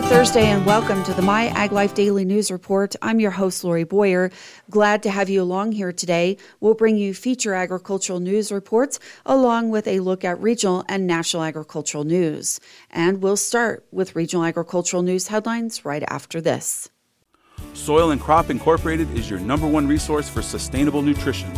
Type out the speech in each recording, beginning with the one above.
Good Thursday and welcome to the My Ag Life Daily News Report. I'm your host, Lori Boyer. Glad to have you along here today. We'll bring you feature agricultural news reports along with a look at regional and national agricultural news. And we'll start with regional agricultural news headlines right after this. Soil and Crop Incorporated is your number one resource for sustainable nutrition.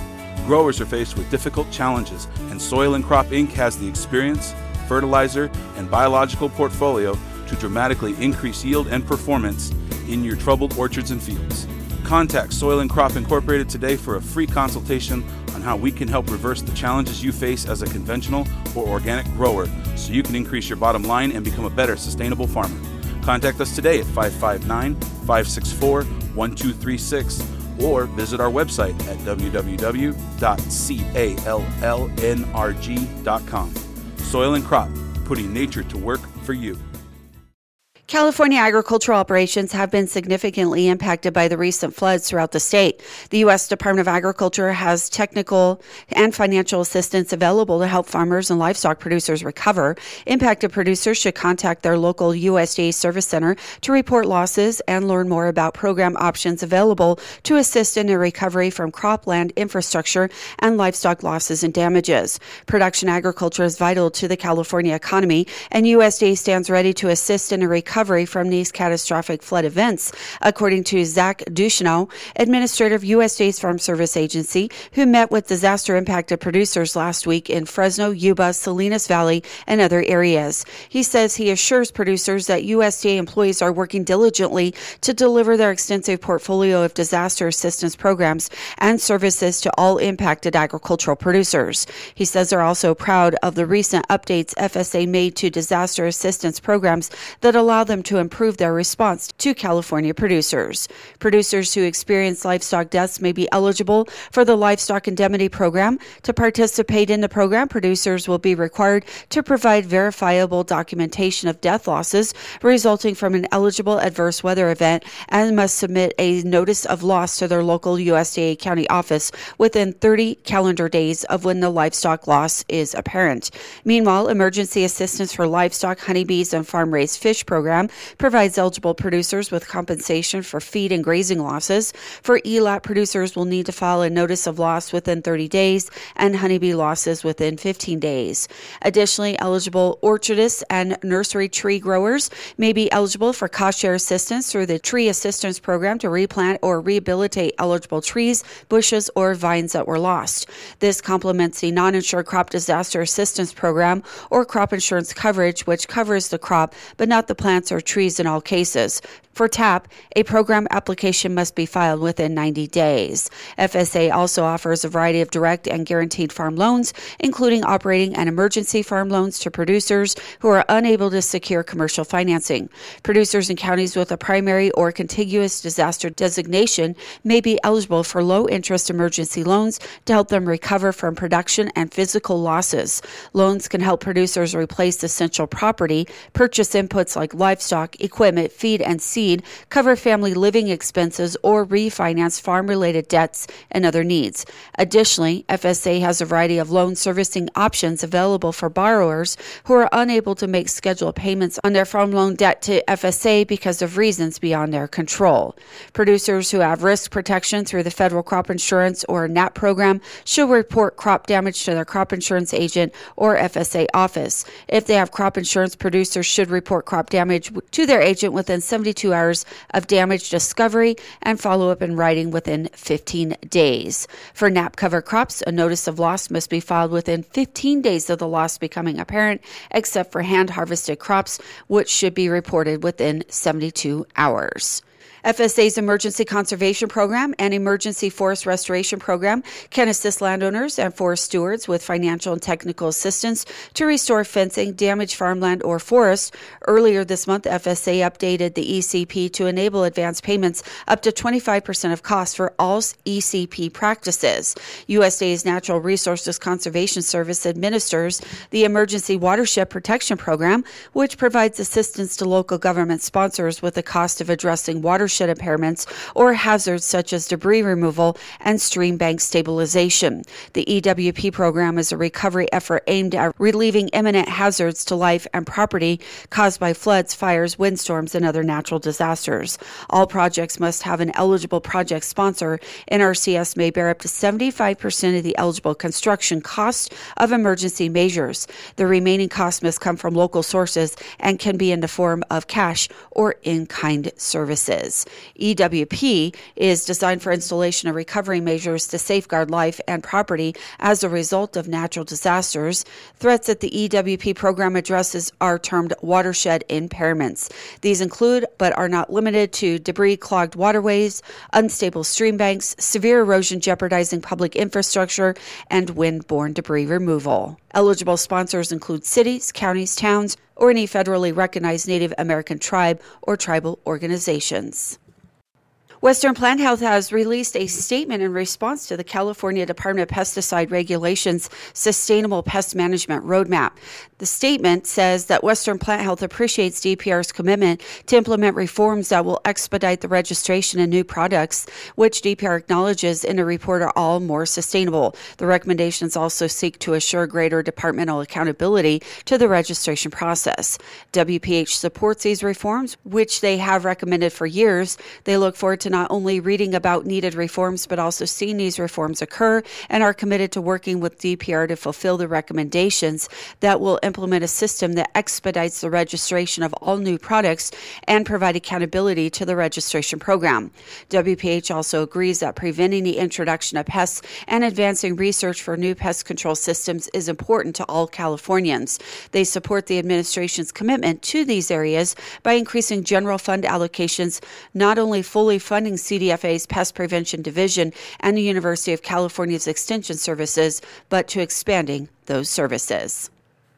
Growers are faced with difficult challenges, and Soil and Crop Inc. has the experience, fertilizer, and biological portfolio to dramatically increase yield and performance in your troubled orchards and fields. Contact Soil and Crop Incorporated today for a free consultation on how we can help reverse the challenges you face as a conventional or organic grower so you can increase your bottom line and become a better sustainable farmer. Contact us today at 559 564 1236 or visit our website at www.callnrg.com. Soil and Crop, putting nature to work for you. California agricultural operations have been significantly impacted by the recent floods throughout the state. The U.S. Department of Agriculture has technical and financial assistance available to help farmers and livestock producers recover. Impacted producers should contact their local USDA service center to report losses and learn more about program options available to assist in a recovery from cropland infrastructure and livestock losses and damages. Production agriculture is vital to the California economy, and USDA stands ready to assist in a recovery recovery from these catastrophic flood events, according to Zach Ducheneaux, administrator of USDA's Farm Service Agency, who met with disaster impacted producers last week in Fresno, Yuba, Salinas Valley, and other areas. He says he assures producers that USDA employees are working diligently to deliver their extensive portfolio of disaster assistance programs and services to all impacted agricultural producers. He says they're also proud of the recent updates FSA made to disaster assistance programs that allow them to improve their response to California producers. Producers who experience livestock deaths may be eligible for the Livestock Indemnity Program. To participate in the program, producers will be required to provide verifiable documentation of death losses resulting from an eligible adverse weather event and must submit a notice of loss to their local USDA county office within 30 calendar days of when the livestock loss is apparent. Meanwhile, Emergency Assistance for Livestock, Honeybees, and Farm Raised Fish Program program provides eligible producers with compensation for feed and grazing losses. For ELAP, producers will need to file a notice of loss within 30 days and honeybee losses within 15 days. Additionally, eligible orchardists and nursery tree growers may be eligible for cost share assistance through the Tree Assistance Program to replant or rehabilitate eligible trees, bushes, or vines that were lost. This complements the non insured crop disaster assistance program or crop insurance coverage, which covers the crop but not the plants or trees in all cases. For TAP, a program application must be filed within 90 days. FSA also offers a variety of direct and guaranteed farm loans, including operating and emergency farm loans to producers who are unable to secure commercial financing. Producers in counties with a primary or contiguous disaster designation may be eligible for low interest emergency loans to help them recover from production and physical losses. Loans can help producers replace essential property, purchase inputs like livestock, equipment, feed, and seed cover family living expenses, or refinance farm related debts and other needs. Additionally, FSA has a variety of loan servicing options available for borrowers who are unable to make scheduled payments on their farm loan debt to FSA because of reasons beyond their control. Producers who have risk protection through the federal crop insurance or NAP program should report crop damage to their crop insurance agent or FSA office. If they have crop insurance, producers should report crop damage to their agent within 72 hours of damage discovery and follow up in writing within 15 days. For NAP cover crops, a notice of loss must be filed within 15 days of the loss becoming apparent, except for hand harvested crops, which should be reported within 72 hours. FSA's Emergency Conservation Program and Emergency Forest Restoration Program can assist landowners and forest stewards with financial and technical assistance to restore fencing, damaged farmland, or forest. Earlier this month, FSA updated the ECP to enable advance payments up to 25% of costs for all ECP practices. USDA's Natural Resources Conservation Service administers the Emergency Watershed Protection Program, which provides assistance to local government sponsors with the cost of addressing watershed watershed impairments or hazards such as debris removal and stream bank stabilization. The EWP program is a recovery effort aimed at relieving imminent hazards to life and property caused by floods, fires, windstorms, and other natural disasters. All projects must have an eligible project sponsor. NRCS may bear up to 75% of the eligible construction cost of emergency measures. The remaining costs must come from local sources and can be in the form of cash or in kind services. EWP is designed for installation of recovery measures to safeguard life and property as a result of natural disasters. Threats that the EWP program addresses are termed watershed impairments. These include, but are not limited to, debris clogged waterways, unstable stream banks, severe erosion jeopardizing public infrastructure, and wind-borne debris removal. Eligible sponsors include cities, counties, towns, or any federally recognized Native American tribe or tribal organizations. Western Plant Health has released a statement in response to the California Department of Pesticide Regulations Sustainable Pest Management Roadmap. The statement says that Western Plant Health appreciates DPR's commitment to implement reforms that will expedite the registration of new products, which DPR acknowledges in a report are all more sustainable. The recommendations also seek to assure greater departmental accountability to the registration process. WPH supports these reforms, which they have recommended for years. They look forward to not only reading about needed reforms, but also seeing these reforms occur and are committed to working with DPR to fulfill the recommendations that will implement a system that expedites the registration of all new products and provide accountability to the registration program. WPH also agrees that preventing the introduction of pests and advancing research for new pest control systems is important to all Californians. They support the administration's commitment to these areas by increasing general fund allocations, not only fully funding funding CDFA's Pest Prevention Division and the University of California's Extension Services, but to expanding those services.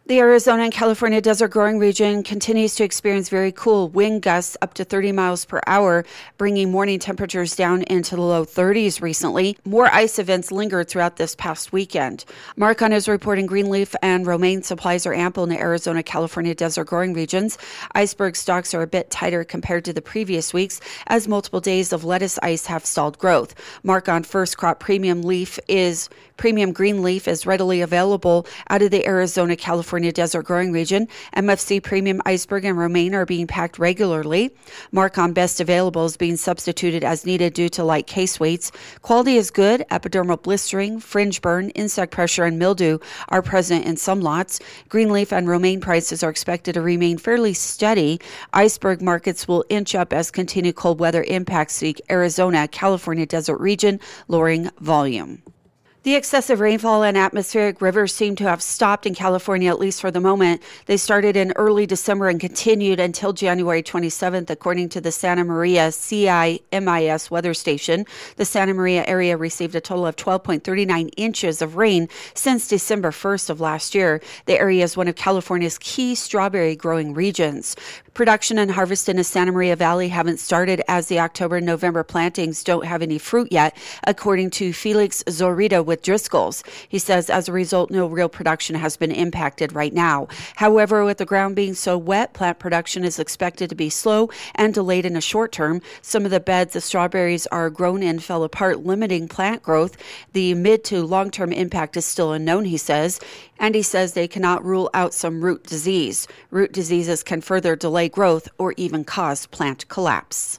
The Arizona and California desert growing region continues to experience very cool wind gusts up to 30 miles per hour, bringing morning temperatures down into the low 30s recently. More ice events lingered throughout this past weekend. Markon is reporting greenleaf and romaine supplies are ample in the Arizona California desert growing regions. Iceberg stocks are a bit tighter compared to the previous weeks as multiple days of lettuce ice have stalled growth. Markon first crop premium leaf is premium green leaf is readily available out of the Arizona California California desert growing region. MFC Premium Iceberg and Romaine are being packed regularly. Markon Best Available is being substituted as needed due to light case weights. Quality is good. Epidermal blistering, fringe burn, insect pressure, and mildew are present in some lots. Greenleaf and Romaine prices are expected to remain fairly steady. Iceberg markets will inch up as continued cold weather impacts the Arizona California desert region, lowering volume. The excessive rainfall and atmospheric rivers seem to have stopped in California, at least for the moment. They started in early December and continued until January 27th, according to the Santa Maria CIMIS weather station. The Santa Maria area received a total of 12.39 inches of rain since December 1st of last year. The area is one of California's key strawberry growing regions. Production and harvest in the Santa Maria Valley haven't started as the October and November plantings don't have any fruit yet, according to Felix Zorita with Driscoll's. He says as a result, no real production has been impacted right now. However, with the ground being so wet, plant production is expected to be slow and delayed in the short term. Some of the beds the strawberries are grown in fell apart, limiting plant growth. The mid to long term impact is still unknown, he says. And he says they cannot rule out some root disease. Root diseases can further delay growth or even cause plant collapse.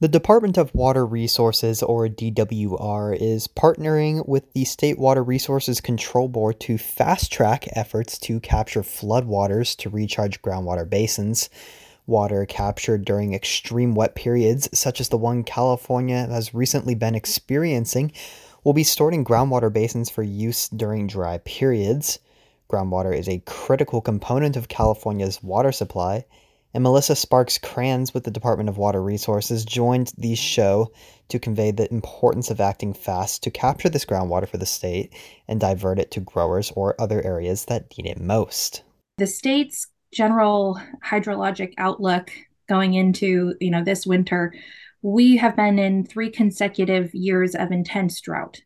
The Department of Water Resources, or DWR, is partnering with the State Water Resources Control Board to fast track efforts to capture floodwaters to recharge groundwater basins. Water captured during extreme wet periods, such as the one California has recently been experiencing, will be stored in groundwater basins for use during dry periods. Groundwater is a critical component of California's water supply and Melissa Sparks Kranz with the Department of Water Resources joined the show to convey the importance of acting fast to capture this groundwater for the state and divert it to growers or other areas that need it most. The state's general hydrologic outlook going into, you know, this winter, we have been in three consecutive years of intense drought.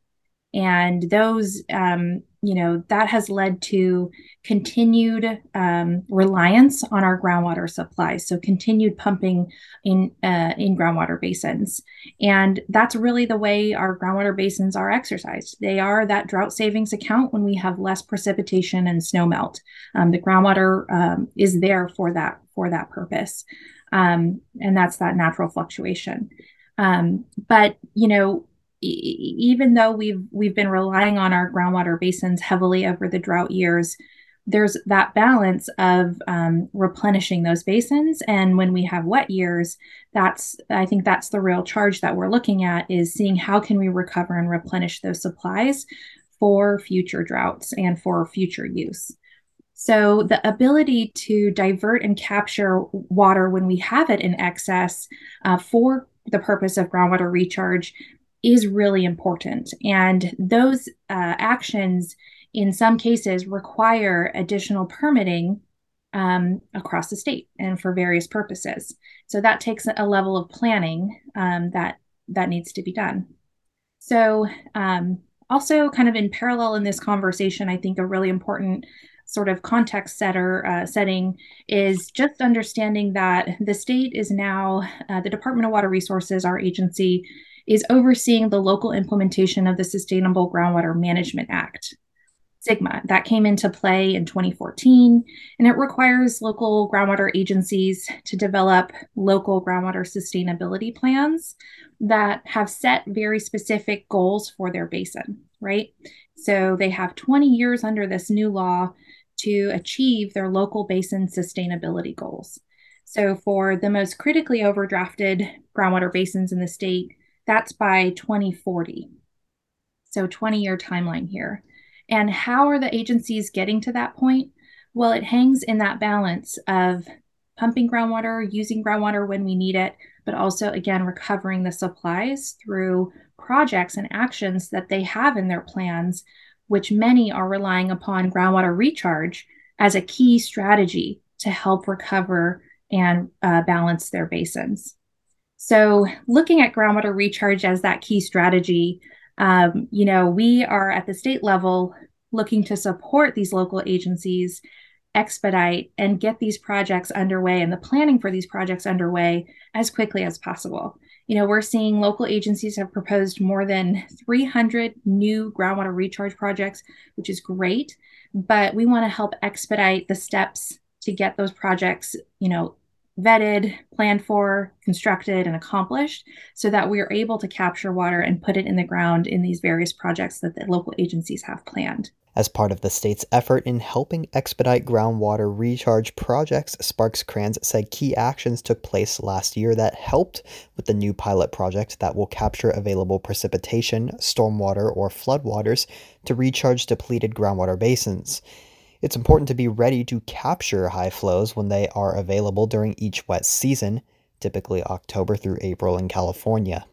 And those um, you know that has led to continued um, reliance on our groundwater supply. So continued pumping in uh, in groundwater basins. And that's really the way our groundwater basins are exercised. They are that drought savings account when we have less precipitation and snow melt. Um, the groundwater um, is there for that for that purpose. Um, and that's that natural fluctuation. Um, but you know even though we've we've been relying on our groundwater basins heavily over the drought years, there's that balance of um, replenishing those basins. And when we have wet years that's i think that's the real charge that we're looking at is seeing how can we recover and replenish those supplies for future droughts and for future use. So the ability to divert and capture water when we have it in excess uh, for the purpose of groundwater recharge is really important. And those uh, actions, in some cases, require additional permitting um, across the state and for various purposes. So that takes a level of planning um, that that needs to be done. So um, also, kind of in parallel in this conversation, I think a really important sort of context setter uh, setting is just understanding that the state is now uh, the Department of Water Resources, our agency, is overseeing the local implementation of the Sustainable Groundwater Management Act. SGMA. That came into play in 2014, and it requires local groundwater agencies to develop local groundwater sustainability plans that have set very specific goals for their basin, right? So they have 20 years under this new law to achieve their local basin sustainability goals. So for the most critically overdrafted groundwater basins in the state, that's by 2040. So 20 year timeline here. And how are the agencies getting to that point? Well, it hangs in that balance of pumping groundwater, using groundwater when we need it, but also, again, recovering the supplies through projects and actions that they have in their plans, which many are relying upon groundwater recharge as a key strategy to help recover and uh, balance their basins. So, looking at groundwater recharge as that key strategy, um, you know, we are at the state level looking to support these local agencies, expedite, and get these projects underway and the planning for these projects underway as quickly as possible. You know, we're seeing local agencies have proposed more than 300 new groundwater recharge projects, which is great, but we want to help expedite the steps to get those projects, you know, vetted, planned for, constructed, and accomplished so that we are able to capture water and put it in the ground in these various projects that the local agencies have planned. As part of the state's effort in helping expedite groundwater recharge projects, Sparks Kranz said key actions took place last year that helped with the new pilot project that will capture available precipitation, stormwater, or floodwaters to recharge depleted groundwater basins. It's important to be ready to capture high flows when they are available during each wet season, typically October through April in California.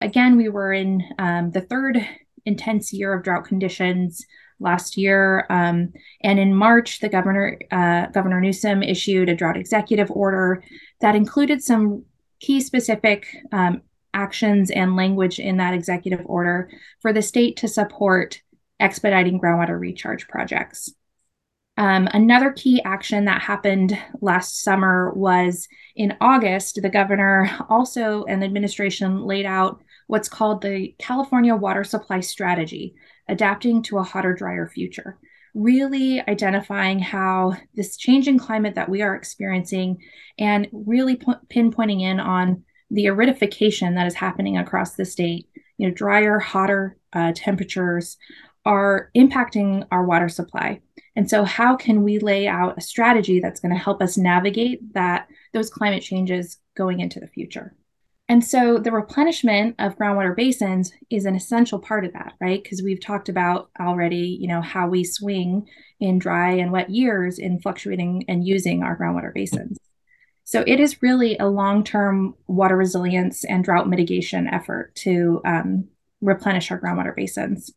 Again, we were in um, the third intense year of drought conditions last year, um, and in March, the governor uh, Governor Newsom issued a drought executive order that included some key specific um, actions and language in that executive order for the state to support expediting groundwater recharge projects. Um, another key action that happened last summer was in August, the governor also and administration laid out what's called the California Water Supply Strategy, adapting to a hotter, drier future. Really identifying how this changing climate that we are experiencing and really pinpointing in on the aridification that is happening across the state, you know, drier, hotter uh, temperatures are impacting our water supply. And so how can we lay out a strategy that's going to help us navigate that those climate changes going into the future? And so the replenishment of groundwater basins is an essential part of that, right? Because we've talked about already, you know, how we swing in dry and wet years in fluctuating and using our groundwater basins. So it is really a long-term water resilience and drought mitigation effort to um, replenish our groundwater basins.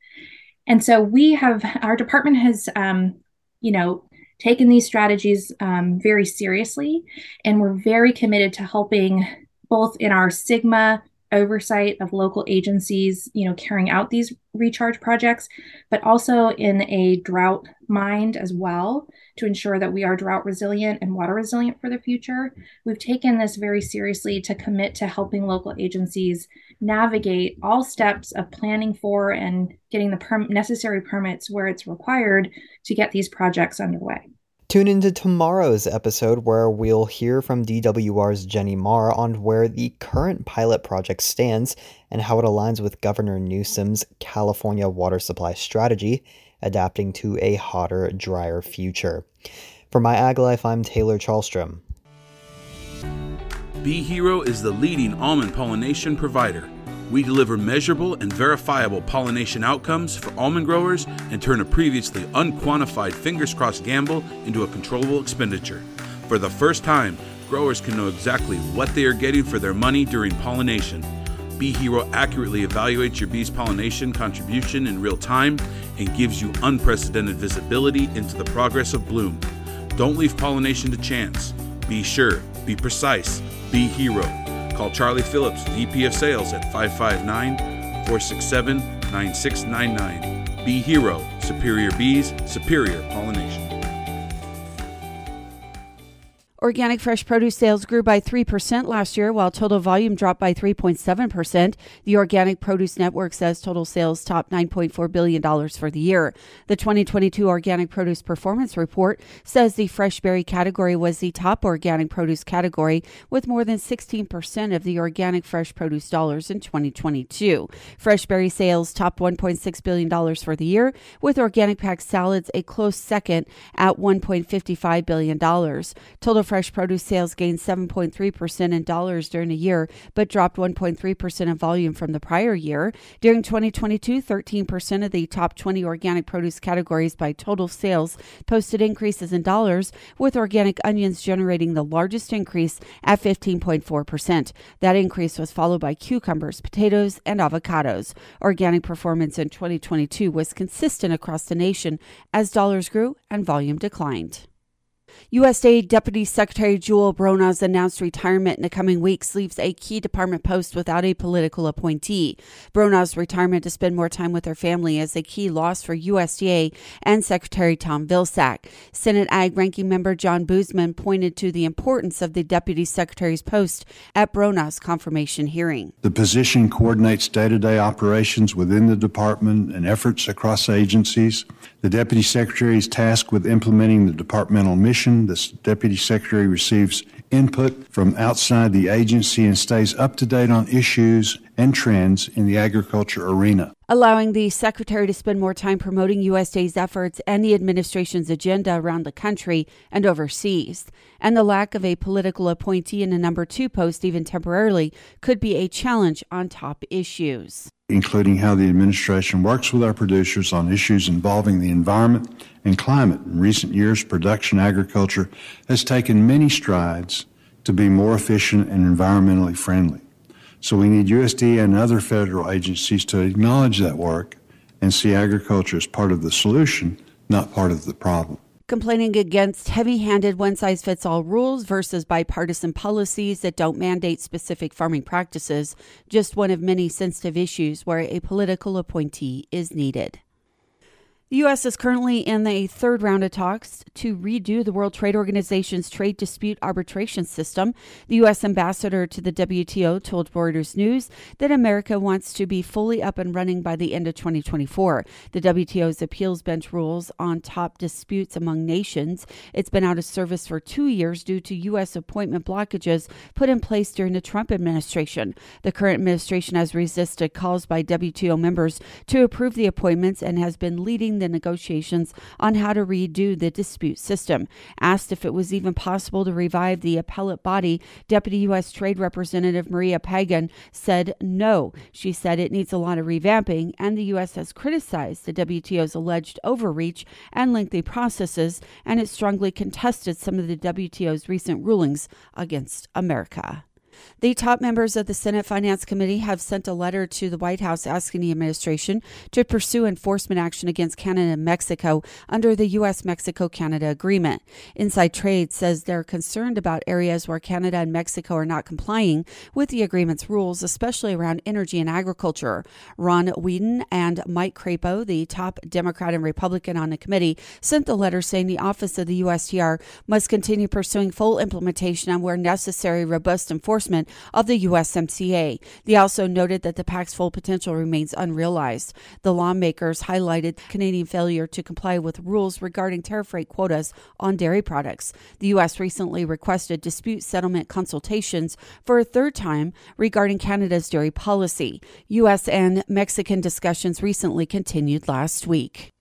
And so we have our department has, um, you know, taken these strategies um, very seriously, and we're very committed to helping both in our SGMA oversight of local agencies, you know, carrying out these recharge projects, but also in a drought mind as well to ensure that we are drought resilient and water resilient for the future. We've taken this very seriously to commit to helping local agencies navigate all steps of planning for and getting the per- necessary permits where it's required to get these projects underway. Tune into tomorrow's episode where we'll hear from DWR's Jenny Marr on where the current pilot project stands and how it aligns with Governor Newsom's California water supply strategy, adapting to a hotter, drier future. For my Ag Life, I'm Taylor Chalstrom. Bee Hero is the leading almond pollination provider we deliver measurable and verifiable pollination outcomes for almond growers and turn a previously unquantified fingers crossed gamble into a controllable expenditure. For the first time, growers can know exactly what they are getting for their money during pollination. Bee Hero accurately evaluates your bee's pollination contribution in real time and gives you unprecedented visibility into the progress of bloom. Don't leave pollination to chance. Be sure, be precise, be hero. Call Charlie Phillips, VP of Sales at 559 467 9699. Bee Hero, Superior Bees, Superior Pollination. Organic fresh produce sales grew by 3% last year, while total volume dropped by 3.7%. The Organic Produce Network says total sales topped $9.4 billion for the year. The 2022 Organic Produce Performance Report says the fresh berry category was the top organic produce category, with more than 16% of the organic fresh produce dollars in 2022. Fresh berry sales topped $1.6 billion for the year, with organic packed salads a close second at $1.55 billion. Total fresh produce sales gained 7.3% in dollars during a year, but dropped 1.3% in volume from the prior year. During 2022, 13% of the top 20 organic produce categories by total sales posted increases in dollars, with organic onions generating the largest increase at 15.4%. That increase was followed by cucumbers, potatoes, and avocados. Organic performance in 2022 was consistent across the nation as dollars grew and volume declined. USDA Deputy Secretary Jewel Bronaugh's announced retirement in the coming weeks leaves a key department post without a political appointee. Bronaugh's retirement to spend more time with her family is a key loss for USDA and Secretary Tom Vilsack. Senate Ag Ranking Member John Boozman pointed to the importance of the Deputy Secretary's post at Bronaugh's confirmation hearing. The position coordinates day to day operations within the department and efforts across agencies. The Deputy Secretary is tasked with implementing the departmental mission the Deputy Secretary receives input from outside the agency and stays up to date on issues and trends in the agriculture arena. Allowing the Secretary to spend more time promoting USDA's efforts and the administration's agenda around the country and overseas. And the lack of a political appointee in a number two post, even temporarily, could be a challenge on top issues including how the administration works with our producers on issues involving the environment and climate. In recent years, production agriculture has taken many strides to be more efficient and environmentally friendly. So we need USDA and other federal agencies to acknowledge that work and see agriculture as part of the solution, not part of the problem complaining against heavy handed one size fits all rules versus bipartisan policies that don't mandate specific farming practices, just one of many sensitive issues where a political appointee is needed. The U.S. is currently in the third round of talks to redo the World Trade Organization's trade dispute arbitration system. The U.S. ambassador to the WTO told Reuters News that America wants to be fully up and running by the end of 2024. The WTO's appeals bench rules on top disputes among nations. It's been out of service for two years due to U.S. appointment blockages put in place during the Trump administration. The current administration has resisted calls by WTO members to approve the appointments and has been leading the negotiations on how to redo the dispute system. Asked if it was even possible to revive the appellate body, Deputy U.S. Trade Representative Maria Pagan said no. She said it needs a lot of revamping, and the U.S. has criticized the WTO's alleged overreach and lengthy processes, and it strongly contested some of the WTO's recent rulings against America. The top members of the Senate Finance Committee have sent a letter to the White House asking the administration to pursue enforcement action against Canada and Mexico under the U.S. Mexico Canada Agreement. Inside Trade says they're concerned about areas where Canada and Mexico are not complying with the agreement's rules, especially around energy and agriculture. Ron Wyden and Mike Crapo, the top Democrat and Republican on the committee, sent the letter saying the Office of the USTR must continue pursuing full implementation and, where necessary, robust enforcement of the USMCA. They also noted that the pact's full potential remains unrealized. The lawmakers highlighted Canadian failure to comply with rules regarding tariff rate quotas on dairy products. The U.S. recently requested dispute settlement consultations for a third time regarding Canada's dairy policy. U.S. and Mexican discussions recently continued last week.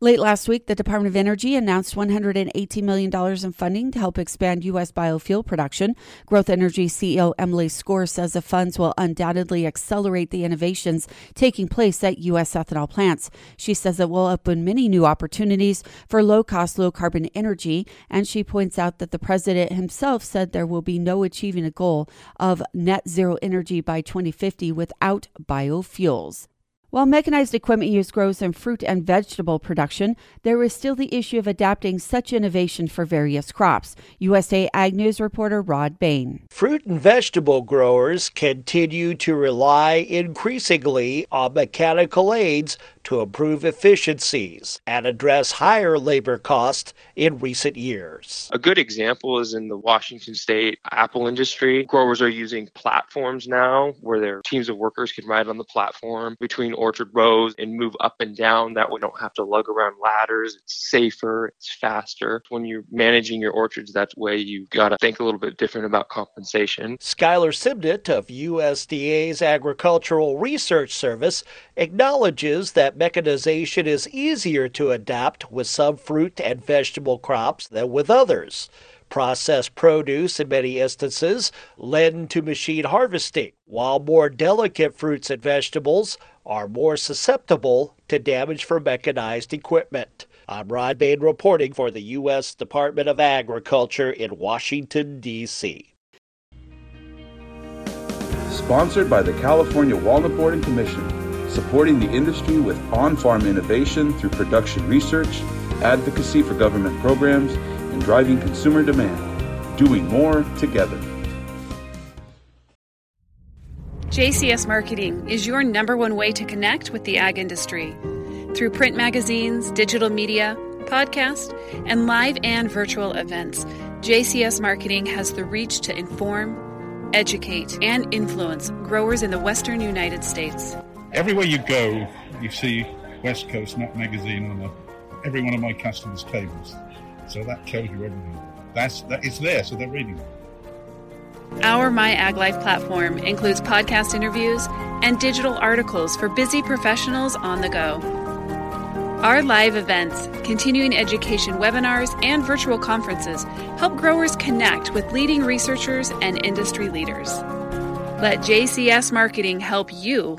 Late last week, the Department of Energy announced $118 million in funding to help expand U.S. biofuel production. Growth Energy CEO Emily Skor says the funds will undoubtedly accelerate the innovations taking place at U.S. ethanol plants. She says it will open many new opportunities for low cost, low carbon energy. And she points out that the president himself said there will be no achieving a goal of net zero energy by 2050 without biofuels. While mechanized equipment use grows in fruit and vegetable production, there is still the issue of adapting such innovation for various crops. USA Ag News reporter Rod Bain. Fruit and vegetable growers continue to rely increasingly on mechanical aids to improve efficiencies and address higher labor costs in recent years. A good example is in the Washington state apple industry. Growers are using platforms now where their teams of workers can ride on the platform between orchard rows and move up and down. That way, don't have to lug around ladders. It's safer, it's faster. When you're managing your orchards that way, you've got to think a little bit different about compensation. Skyler Simnitt of USDA's Agricultural Research Service acknowledges that mechanization is easier to adapt with some fruit and vegetable crops than with others. Processed produce, in many instances, lend to machine harvesting, while more delicate fruits and vegetables are more susceptible to damage from mechanized equipment. I'm Rod Bain reporting for the U.S. Department of Agriculture in Washington, D.C. Sponsored by the California Walnut Board and Commission supporting the industry with on farm innovation through production research, advocacy for government programs, and driving consumer demand. Doing more together. JCS Marketing is your number one way to connect with the ag industry through print magazines, digital media, podcast, and live and virtual events. JCS Marketing has the reach to inform, educate, and influence growers in the western United States. Everywhere you go, you see West Coast Nut Magazine on a, every one of my customers' tables. So that tells you everything. That's that it's there, so they're reading it. Our My Ag Life platform includes podcast interviews and digital articles for busy professionals on the go. Our live events, continuing education webinars, and virtual conferences help growers connect with leading researchers and industry leaders. Let JCS Marketing help you